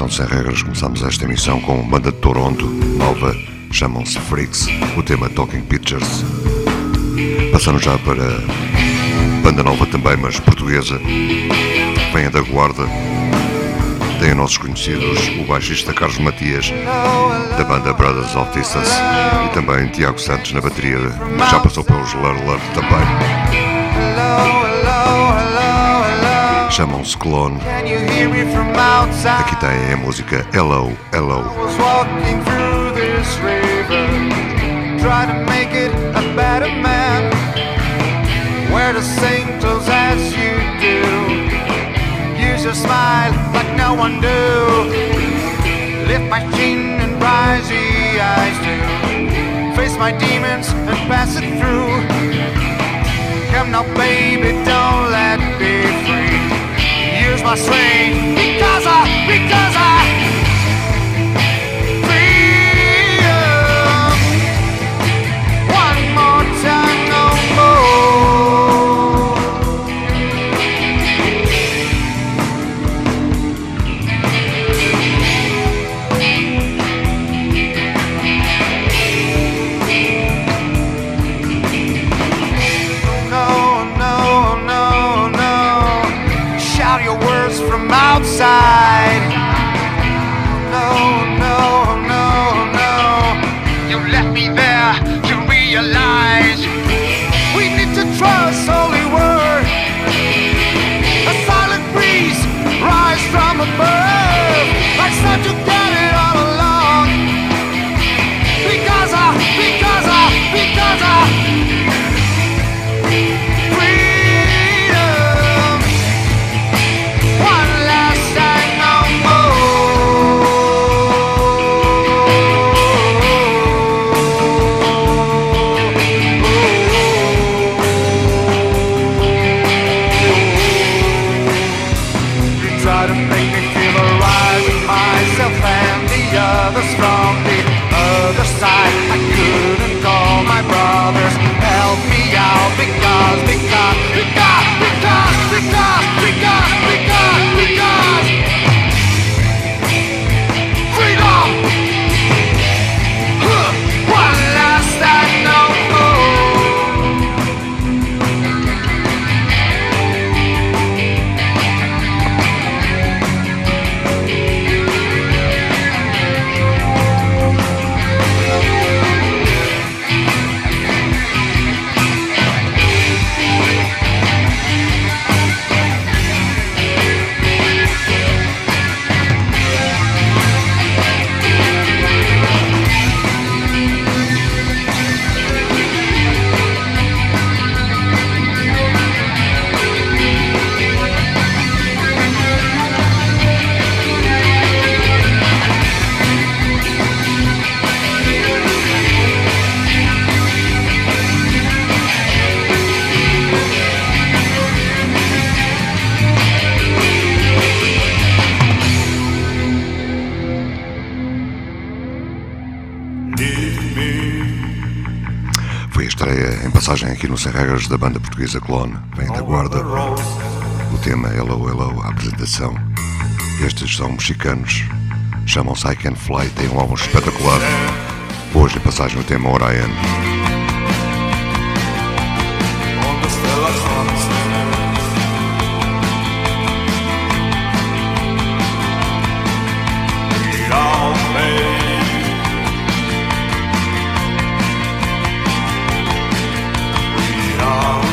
Uma de Sem Regras. Começamos esta emissão com banda de Toronto, nova, chamam-se Freaks, o tema Talking Pictures. Passando já para banda nova também, mas portuguesa, venha da Guarda. Tem nossos conhecidos o baixista Carlos Matias, da banda Brothers of Distance, e também Tiago Santos na bateria, já passou pelos Lur também. Chamam-se Clone. Aqui tem a música Hello, Hello. Try to make it a better man. Wear the same clothes as you do. Use your smile like no one do. Lift my chin and rise the eyes do. Face my demons and pass it through. Come now, baby, don't let me free my strength because I, because I. aqui no Sem Regras da banda portuguesa Clone. Vem da guarda. O tema Hello Hello, a apresentação. Estes são mexicanos. Chamam-se I Can Fly, têm um álbum espetacular. Hoje em passagem o tema Orion. Donde está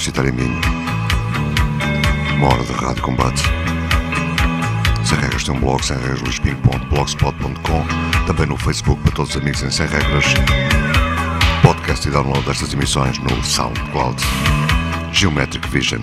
Rádio Universitária Minho. Uma hora de rádio combate. Sem regras tem um blog, sem regras luispinho.blogspot.com Também no Facebook para todos os amigos em Sem Regras. Podcast e download destas emissões no SoundCloud. Geometric Vision.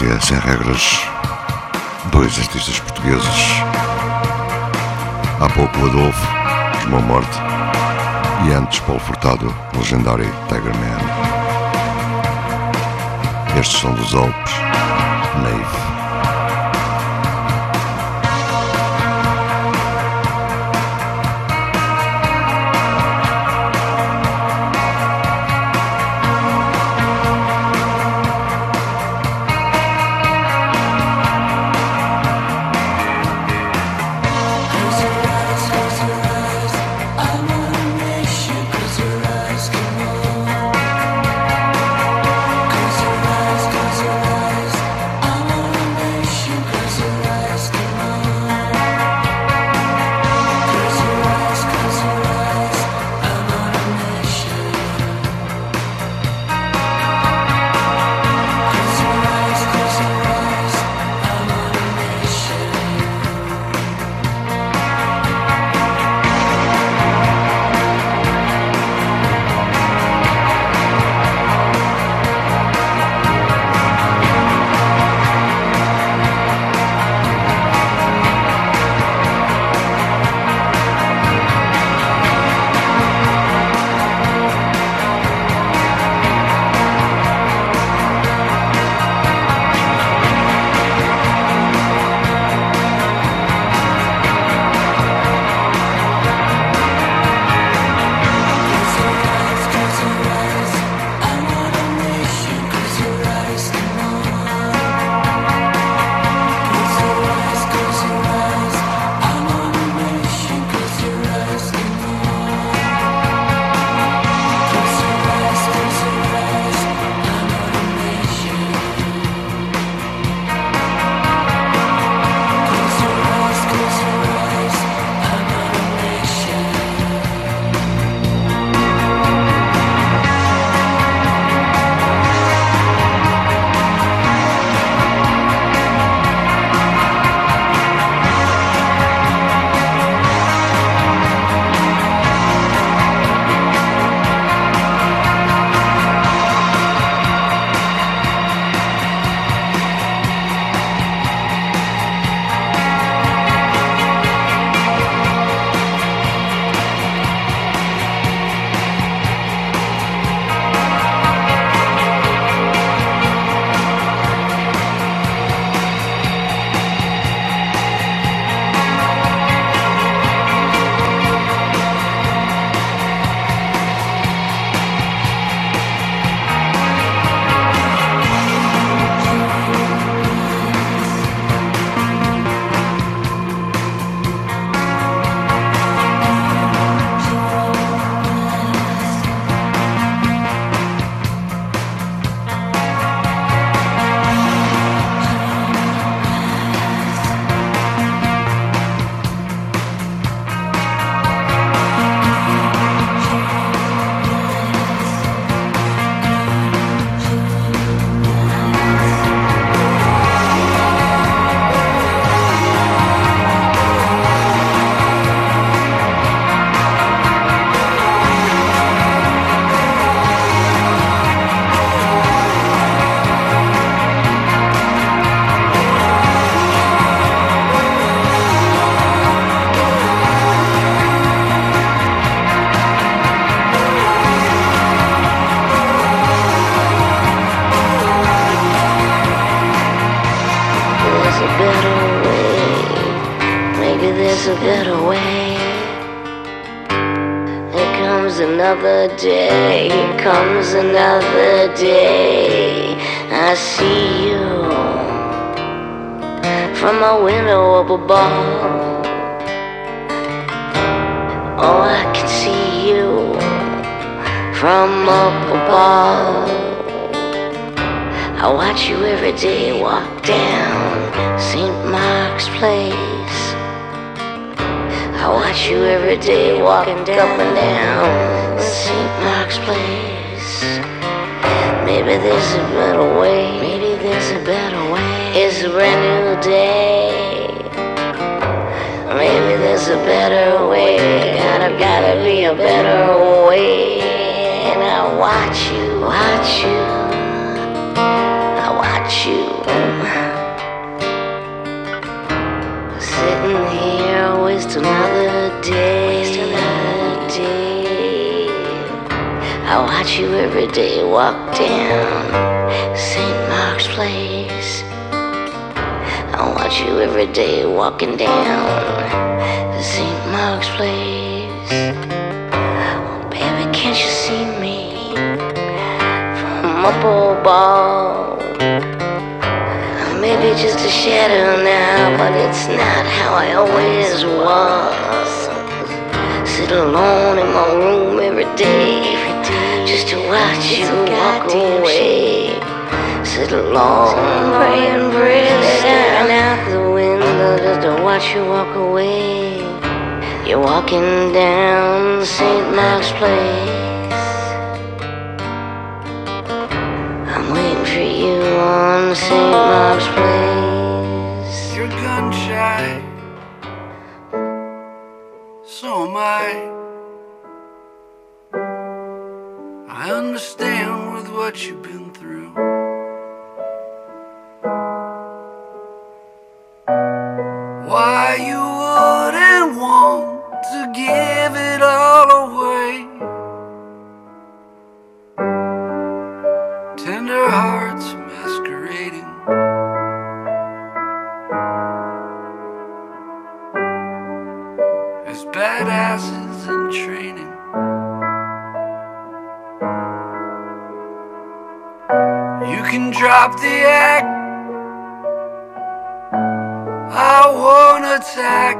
Democracia Sem Regras, dois artistas portugueses. Há pouco o Adolfo, João Morte, e antes Paulo Furtado, o legendário Tiger Man. Estes são dos Alpes, Neve. Down St. Mark's Place. I watch you every day walking up and down St. Mark's Place. Maybe there's a better way. Maybe there's a better way. It's a brand new day. Maybe there's a better way. Gotta, gotta be a better way. And I watch you, watch you. Sitting here, waste another day. Waste another day. I watch you every day walk down St. Mark's Place. I watch you every day walking down St. Mark's Place. Oh, baby, can't you see me from up above? Maybe just a shadow now, but it's not how I always was. Sit alone in my room every day, just to watch you walk away. Sit alone, praying prayers, staring out the window just to watch you walk away. You're walking down St. Mark's Place. On St. Mark's Place. You're gun shy. So am I. I understand with what you've been through. Why you wouldn't want to give it all away. Tender hearts As badasses in training. You can drop the act. I won't attack.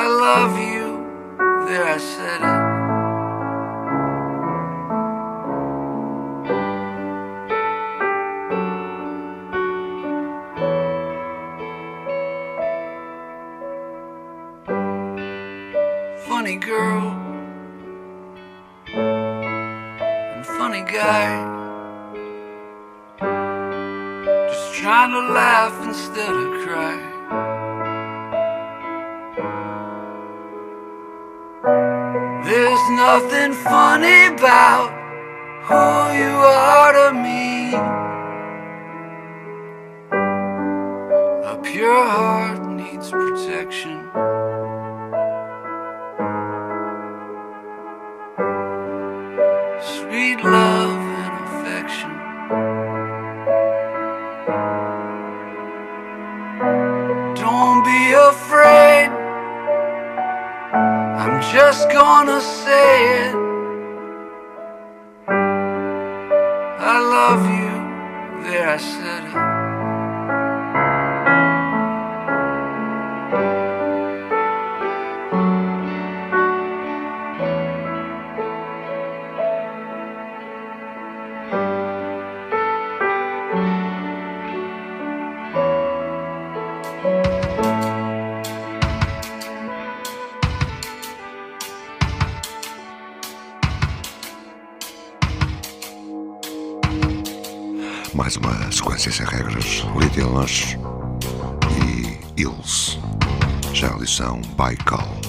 I love you. There, I said it. Laugh instead of cry. There's nothing funny about who you are to me. A pure heart gonna say it. I love you, there I said it. Mais uma sequência sem regras. Lydia Lush e Ilse. Já a lição Baikal.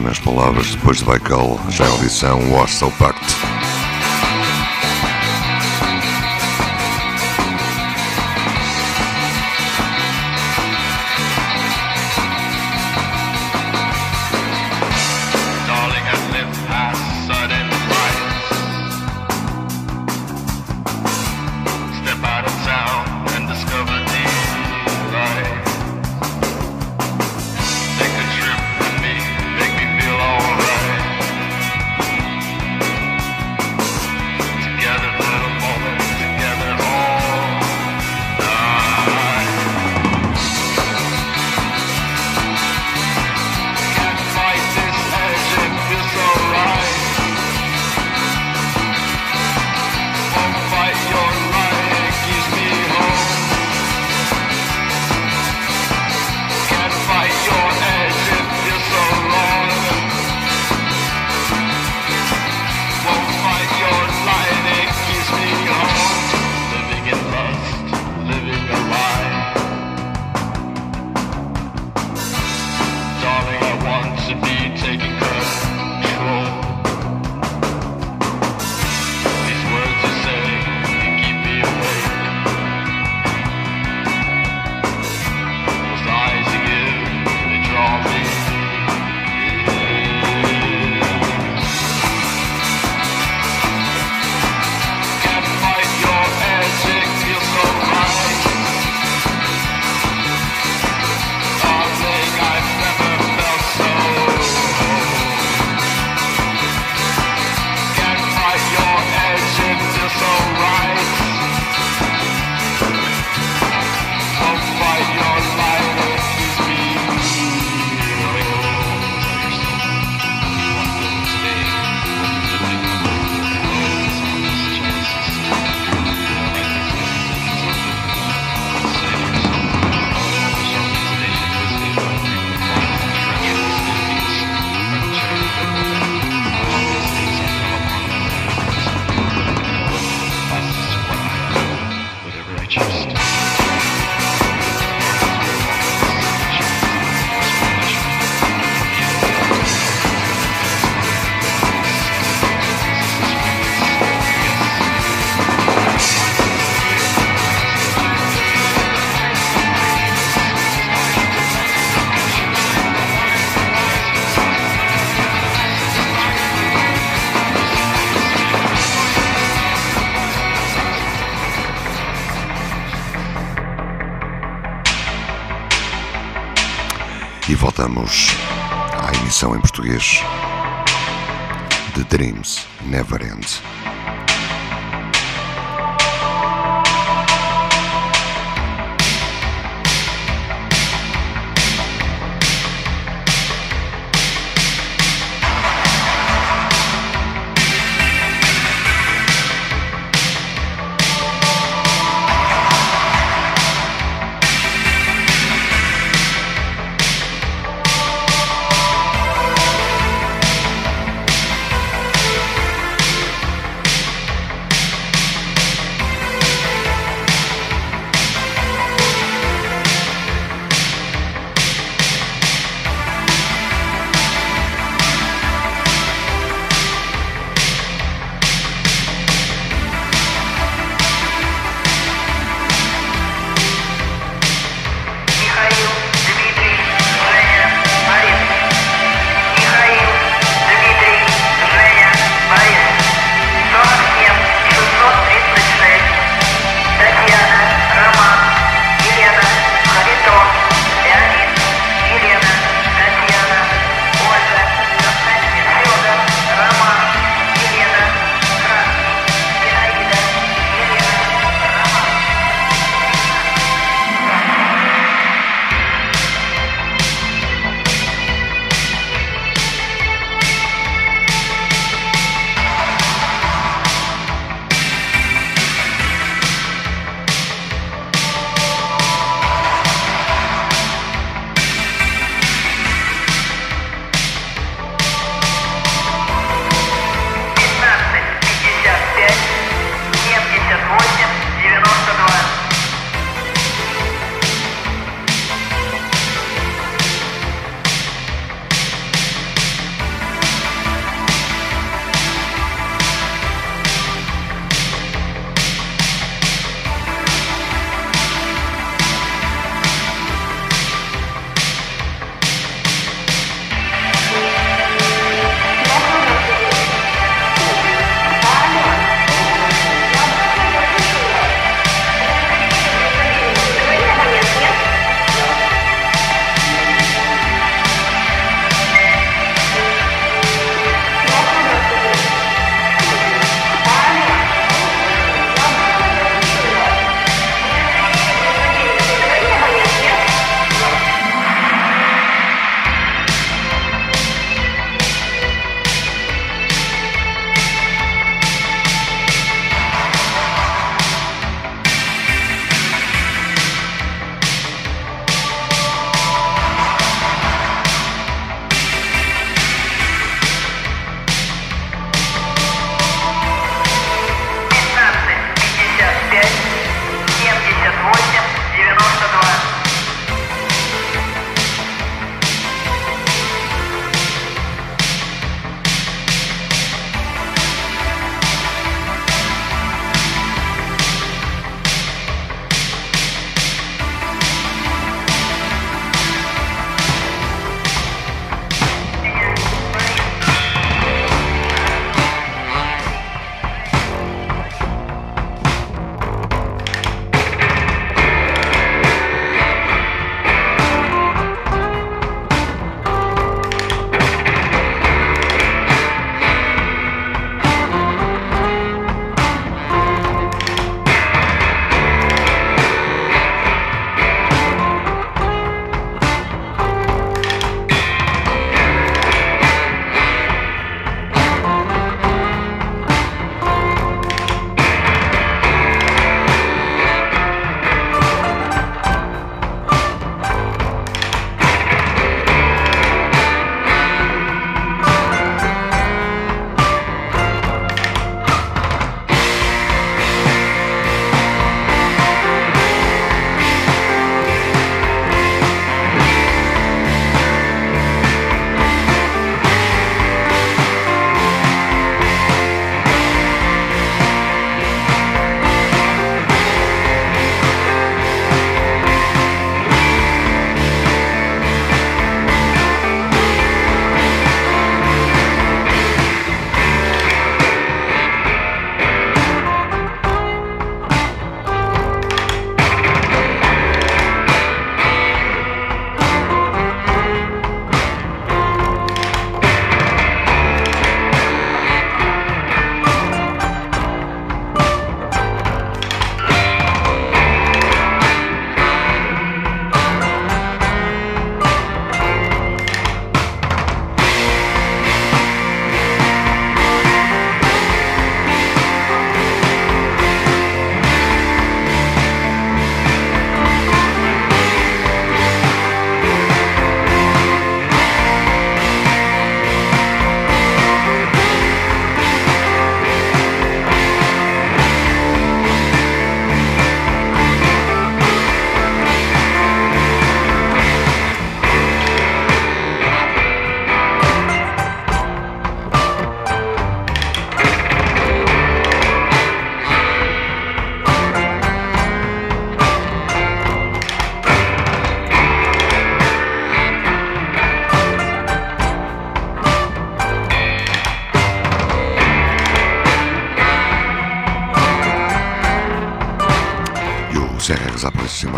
nas palavras depois de Baikal, já em audição, Warsaw Pact. português. The Dreams Never End.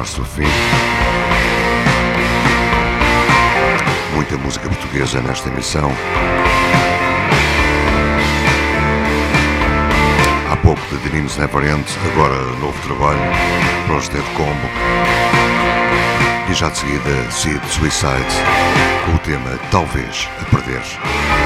nosso fim. Muita música portuguesa nesta emissão. Há pouco de Dreams Neverend, agora novo trabalho, Prosted Combo. E já de seguida, Seed Suicide, com o tema Talvez a Perder.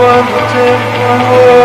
One, two. Oh.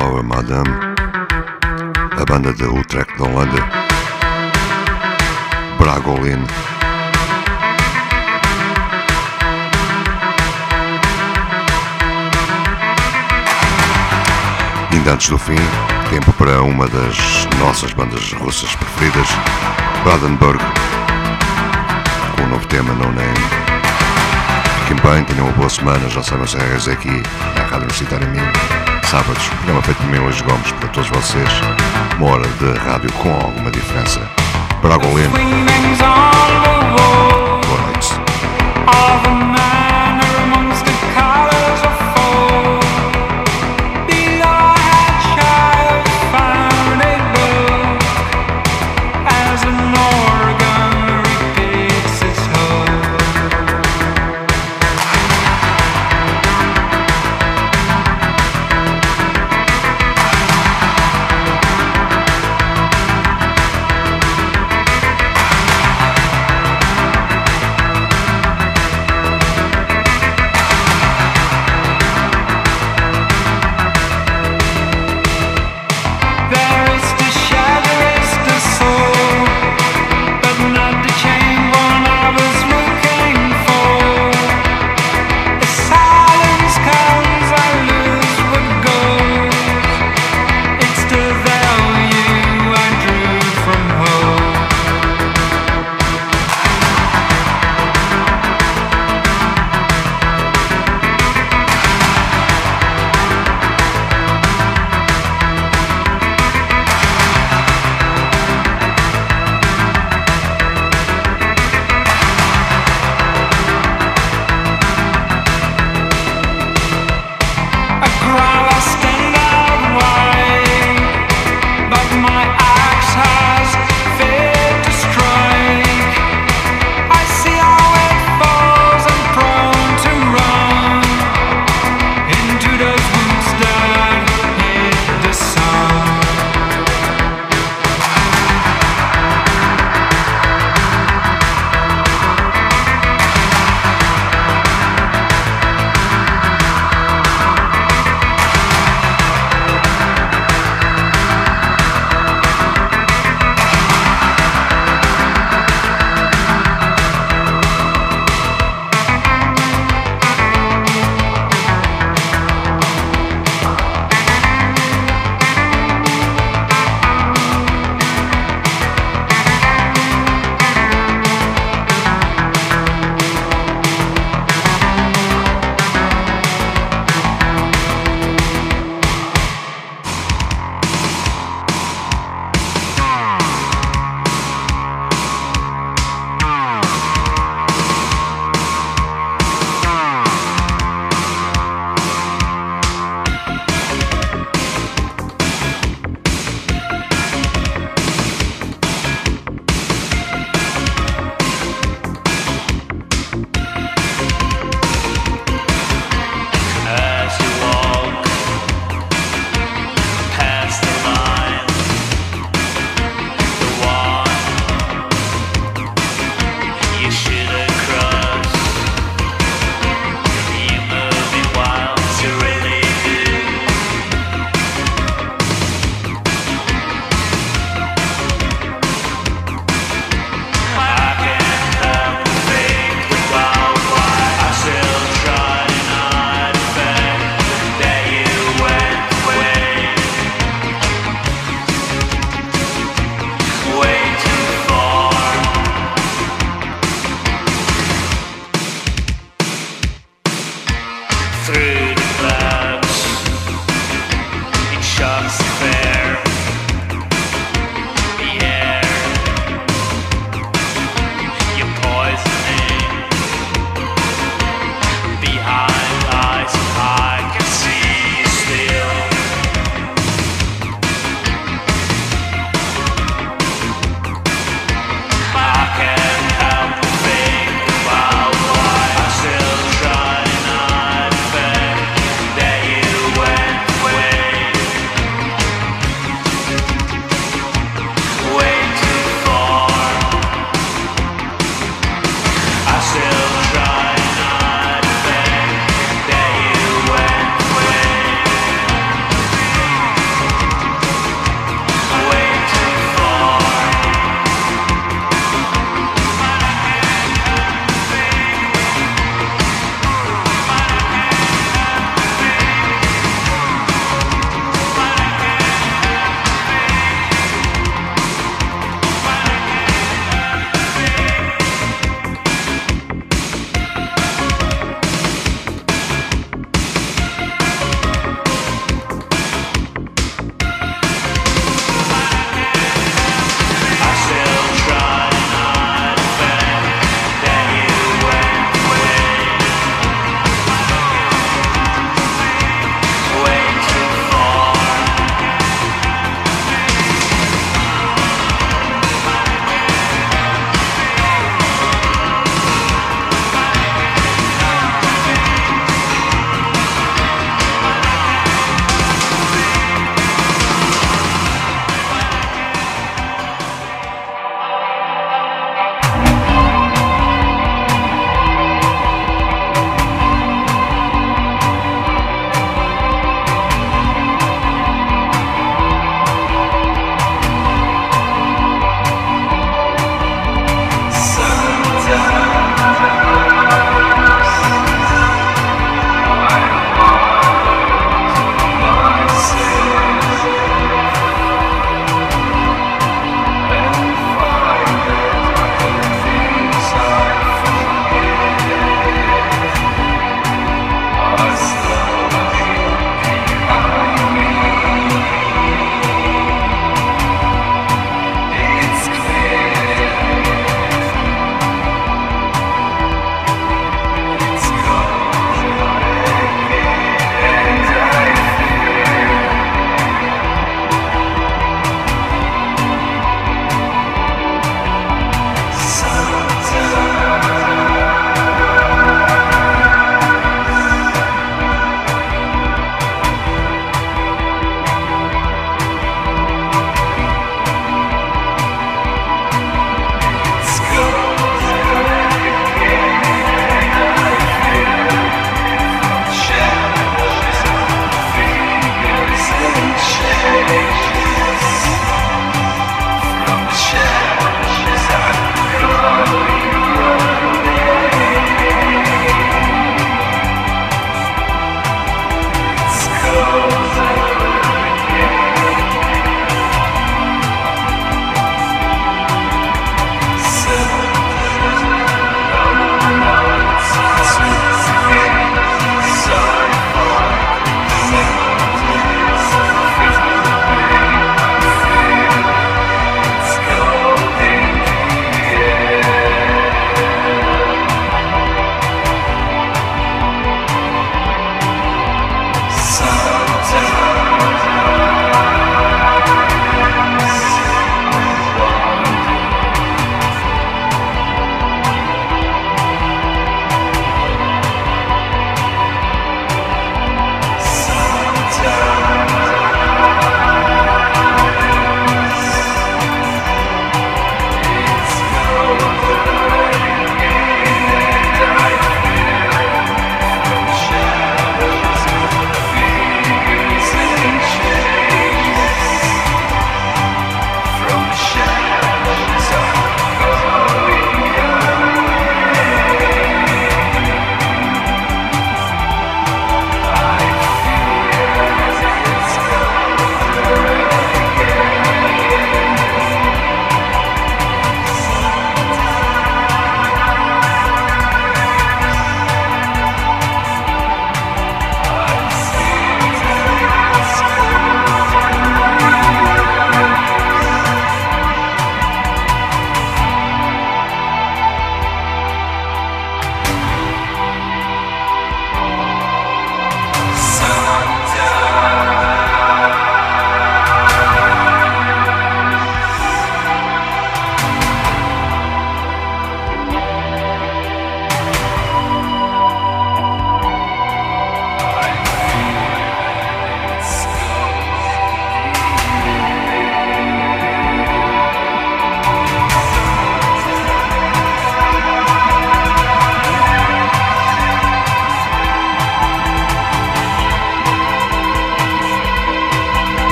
De Mayflower Madame, a banda de Utrecht da Holanda, Bragolin. Ainda antes do fim, tempo para uma das nossas bandas russas preferidas, Brandenburg, com o novo tema No Name. Fiquem bem, tenham uma boa semana, já sabem as regras aqui na Rádio Universitária Minho sábados. Programa feito por mim, hoje Gomes, para todos vocês. Uma hora de rádio com alguma diferença. Braga Lima. Boa noite.